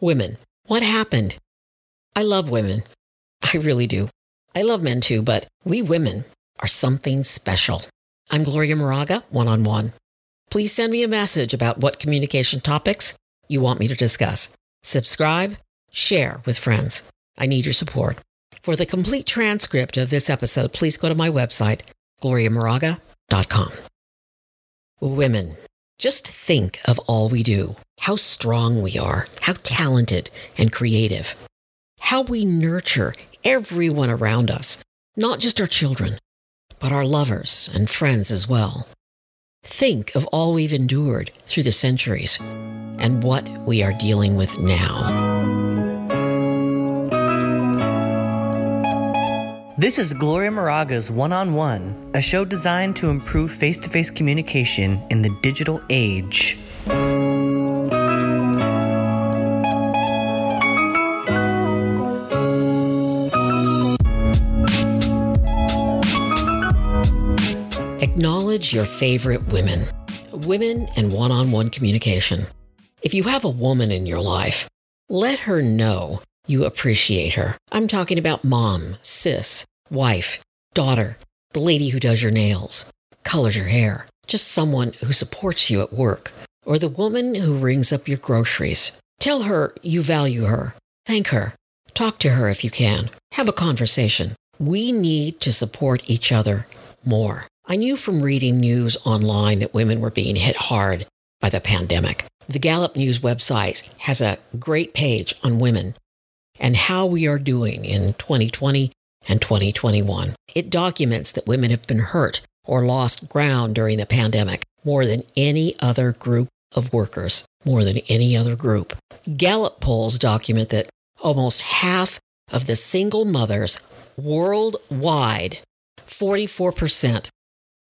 Women. What happened? I love women. I really do. I love men too, but we women are something special. I'm Gloria Moraga, one on one. Please send me a message about what communication topics you want me to discuss. Subscribe, share with friends. I need your support. For the complete transcript of this episode, please go to my website, gloriamoraga.com. Women, just think of all we do, how strong we are, how talented and creative, how we nurture everyone around us, not just our children, but our lovers and friends as well. Think of all we've endured through the centuries and what we are dealing with now. This is Gloria Moraga's One on One, a show designed to improve face to face communication in the digital age. Acknowledge your favorite women. Women and one on one communication. If you have a woman in your life, let her know you appreciate her. I'm talking about mom, sis, wife, daughter, the lady who does your nails, colors your hair, just someone who supports you at work, or the woman who rings up your groceries. Tell her you value her. Thank her. Talk to her if you can. Have a conversation. We need to support each other more. I knew from reading news online that women were being hit hard by the pandemic. The Gallup News website has a great page on women and how we are doing in 2020 and 2021. It documents that women have been hurt or lost ground during the pandemic more than any other group of workers, more than any other group. Gallup polls document that almost half of the single mothers worldwide, 44%,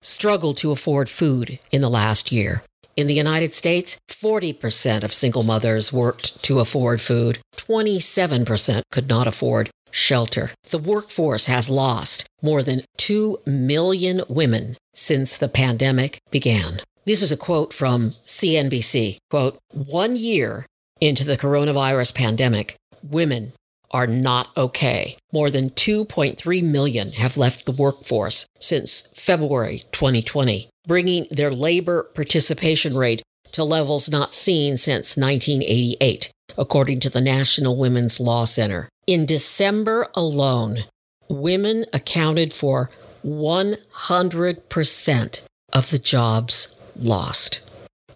struggled to afford food in the last year. In the United States, 40% of single mothers worked to afford food, 27% could not afford shelter. The workforce has lost more than 2 million women since the pandemic began. This is a quote from CNBC. Quote, one year into the coronavirus pandemic, women are not okay. More than 2.3 million have left the workforce since February 2020, bringing their labor participation rate to levels not seen since 1988, according to the National Women's Law Center. In December alone, women accounted for 100% of the jobs lost.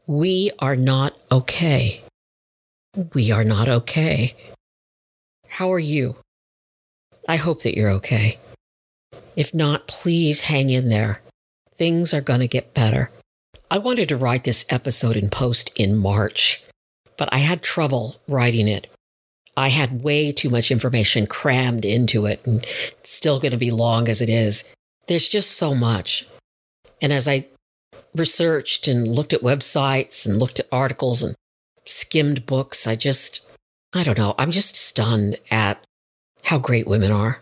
We are not okay. We are not okay. How are you? I hope that you're okay. If not, please hang in there. Things are going to get better. I wanted to write this episode in post in March, but I had trouble writing it. I had way too much information crammed into it, and it's still going to be long as it is. There's just so much. And as I researched and looked at websites and looked at articles and skimmed books, I just I don't know. I'm just stunned at how great women are.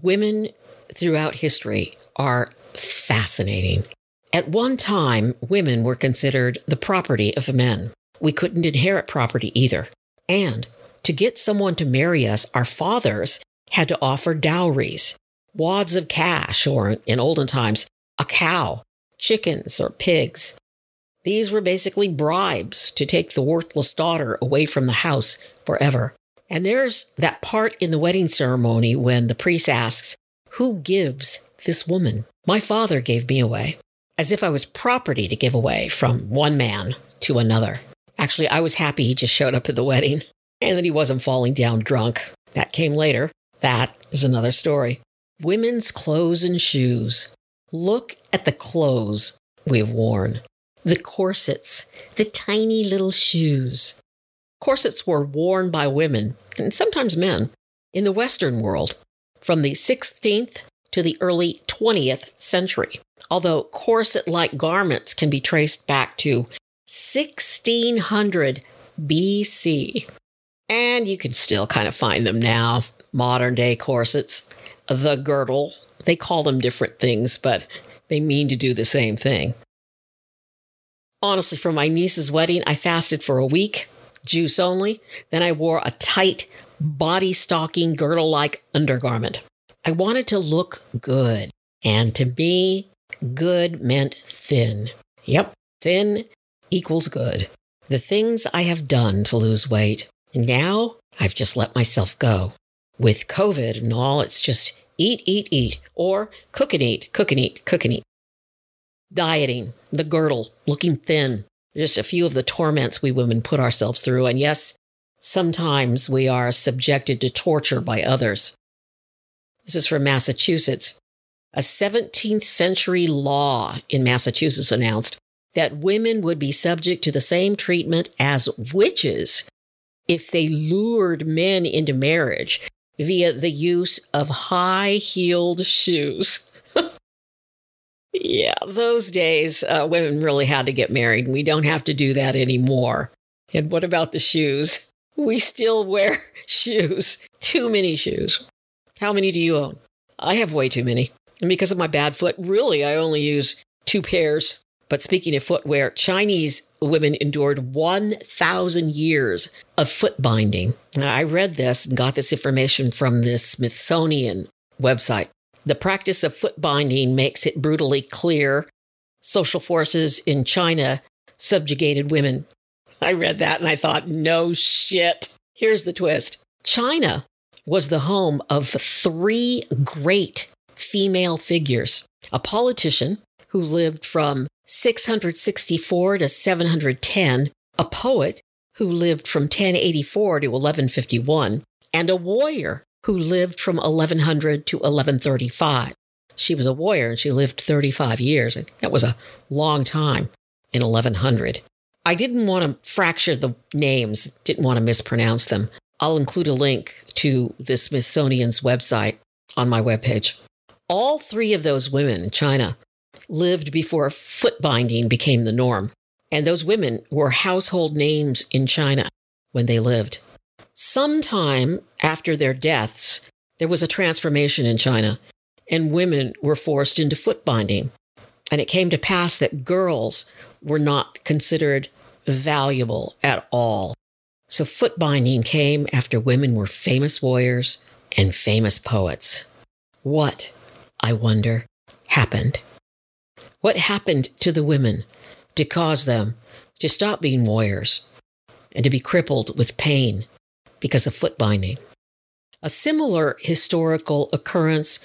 Women throughout history are fascinating. At one time, women were considered the property of men. We couldn't inherit property either. And to get someone to marry us, our fathers had to offer dowries, wads of cash, or in olden times, a cow, chickens, or pigs. These were basically bribes to take the worthless daughter away from the house forever. And there's that part in the wedding ceremony when the priest asks, Who gives this woman? My father gave me away, as if I was property to give away from one man to another. Actually, I was happy he just showed up at the wedding and that he wasn't falling down drunk. That came later. That is another story. Women's clothes and shoes. Look at the clothes we've worn the corsets, the tiny little shoes. Corsets were worn by women, and sometimes men, in the Western world from the 16th to the early 20th century, although corset like garments can be traced back to 1600 BC. And you can still kind of find them now, modern day corsets. The girdle, they call them different things, but they mean to do the same thing. Honestly, for my niece's wedding, I fasted for a week juice only, then I wore a tight, body stocking, girdle like undergarment. I wanted to look good. And to me, good meant thin. Yep, thin equals good. The things I have done to lose weight. Now I've just let myself go. With COVID and all, it's just eat, eat, eat, or cook and eat, cook and eat, cook and eat. Dieting, the girdle, looking thin, just a few of the torments we women put ourselves through. And yes, sometimes we are subjected to torture by others. This is from Massachusetts. A 17th century law in Massachusetts announced that women would be subject to the same treatment as witches if they lured men into marriage via the use of high heeled shoes. yeah, those days, uh, women really had to get married. We don't have to do that anymore. And what about the shoes? We still wear shoes. Too many shoes. How many do you own? I have way too many. And because of my bad foot, really, I only use two pairs. But speaking of footwear, Chinese women endured 1,000 years of foot binding. I read this and got this information from the Smithsonian website. The practice of foot binding makes it brutally clear social forces in China subjugated women. I read that and I thought, no shit. Here's the twist China was the home of three great female figures a politician who lived from 664 to 710, a poet who lived from 1084 to 1151, and a warrior who lived from 1100 to 1135. She was a warrior and she lived 35 years. That was a long time in 1100. I didn't want to fracture the names, didn't want to mispronounce them. I'll include a link to the Smithsonian's website on my webpage. All three of those women in China lived before foot binding became the norm. And those women were household names in China when they lived. Sometime after their deaths, there was a transformation in China, and women were forced into foot binding. And it came to pass that girls were not considered valuable at all. So foot binding came after women were famous warriors and famous poets. What, I wonder, happened? What happened to the women to cause them to stop being warriors and to be crippled with pain because of foot binding? A similar historical occurrence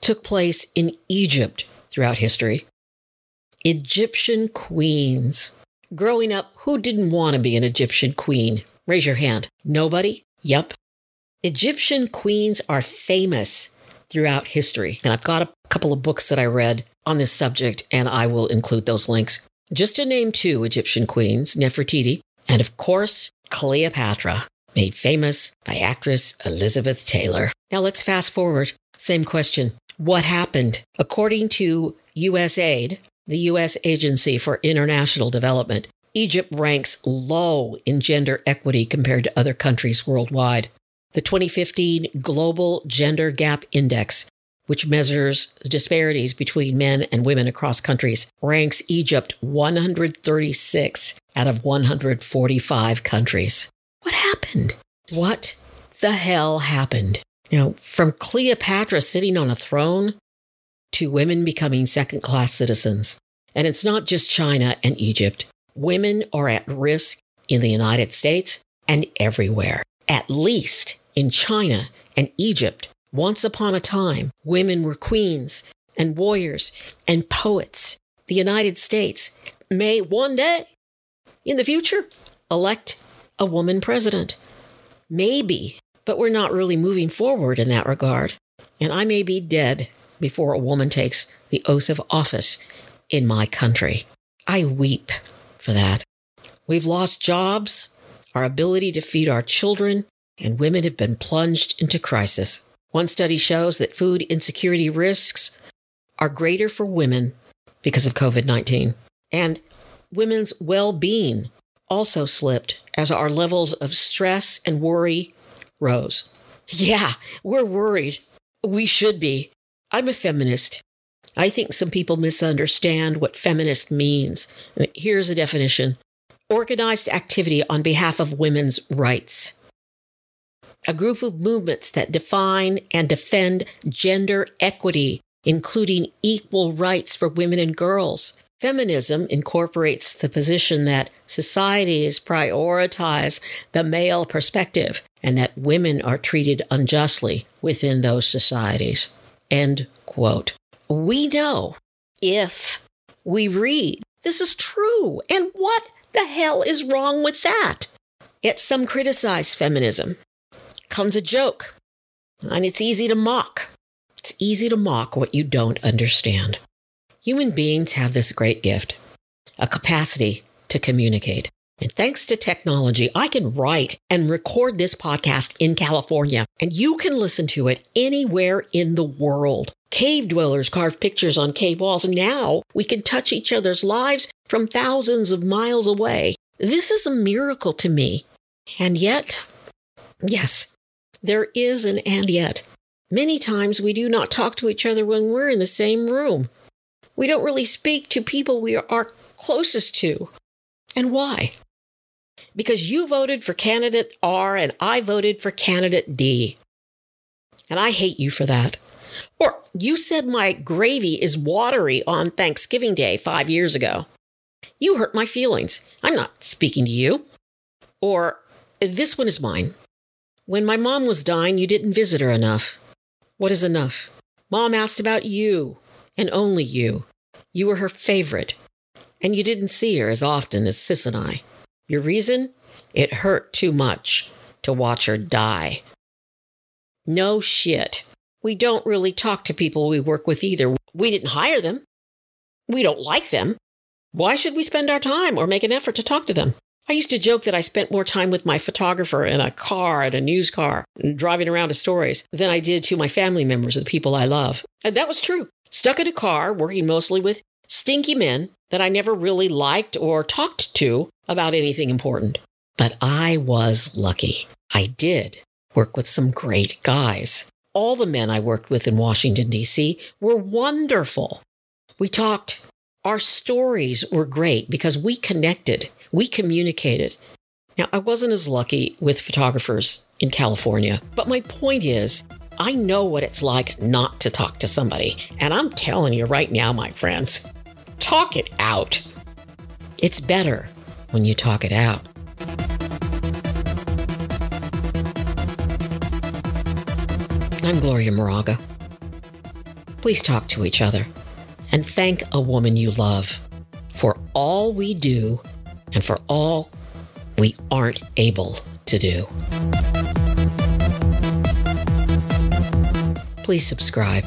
took place in Egypt throughout history. Egyptian queens. Growing up, who didn't want to be an Egyptian queen? Raise your hand. Nobody? Yep. Egyptian queens are famous throughout history. And I've got a couple of books that I read on this subject, and I will include those links. Just to name two Egyptian queens, Nefertiti, and of course, Cleopatra, made famous by actress Elizabeth Taylor. Now let's fast forward. Same question. What happened? According to USAID, the U.S. Agency for International Development, Egypt ranks low in gender equity compared to other countries worldwide. The 2015 Global Gender Gap Index, which measures disparities between men and women across countries, ranks Egypt 136 out of 145 countries. What happened? What the hell happened? You know, from Cleopatra sitting on a throne to women becoming second class citizens. And it's not just China and Egypt women are at risk in the United States and everywhere. At least in China and Egypt, once upon a time, women were queens and warriors and poets. The United States may one day in the future elect a woman president. Maybe, but we're not really moving forward in that regard. And I may be dead before a woman takes the oath of office in my country. I weep for that. We've lost jobs, our ability to feed our children, and women have been plunged into crisis. One study shows that food insecurity risks are greater for women because of COVID 19. And women's well being also slipped as our levels of stress and worry rose. Yeah, we're worried. We should be. I'm a feminist. I think some people misunderstand what feminist means. Here's a definition organized activity on behalf of women's rights. A group of movements that define and defend gender equity, including equal rights for women and girls. Feminism incorporates the position that societies prioritize the male perspective and that women are treated unjustly within those societies. End quote. We know if we read this is true. And what the hell is wrong with that? Yet some criticize feminism. Comes a joke, and it's easy to mock. It's easy to mock what you don't understand. Human beings have this great gift a capacity to communicate. And thanks to technology, I can write and record this podcast in California, and you can listen to it anywhere in the world. Cave dwellers carved pictures on cave walls, now we can touch each other's lives from thousands of miles away. This is a miracle to me. And yet, yes, there is an and yet. Many times we do not talk to each other when we're in the same room. We don't really speak to people we are closest to. And why? Because you voted for candidate R and I voted for candidate D. And I hate you for that. Or you said my gravy is watery on Thanksgiving Day five years ago. You hurt my feelings. I'm not speaking to you. Or this one is mine. When my mom was dying, you didn't visit her enough. What is enough? Mom asked about you, and only you. You were her favorite, and you didn't see her as often as Sis and I. Your reason? It hurt too much to watch her die. No shit. We don't really talk to people we work with either. We didn't hire them. We don't like them. Why should we spend our time or make an effort to talk to them? I used to joke that I spent more time with my photographer in a car, at a news car, driving around to stories than I did to my family members, the people I love. And that was true. Stuck in a car, working mostly with stinky men that I never really liked or talked to about anything important. But I was lucky. I did work with some great guys. All the men I worked with in Washington, D.C. were wonderful. We talked. Our stories were great because we connected, we communicated. Now, I wasn't as lucky with photographers in California, but my point is, I know what it's like not to talk to somebody. And I'm telling you right now, my friends, Talk it out. It's better when you talk it out. I'm Gloria Moraga. Please talk to each other and thank a woman you love for all we do and for all we aren't able to do. Please subscribe.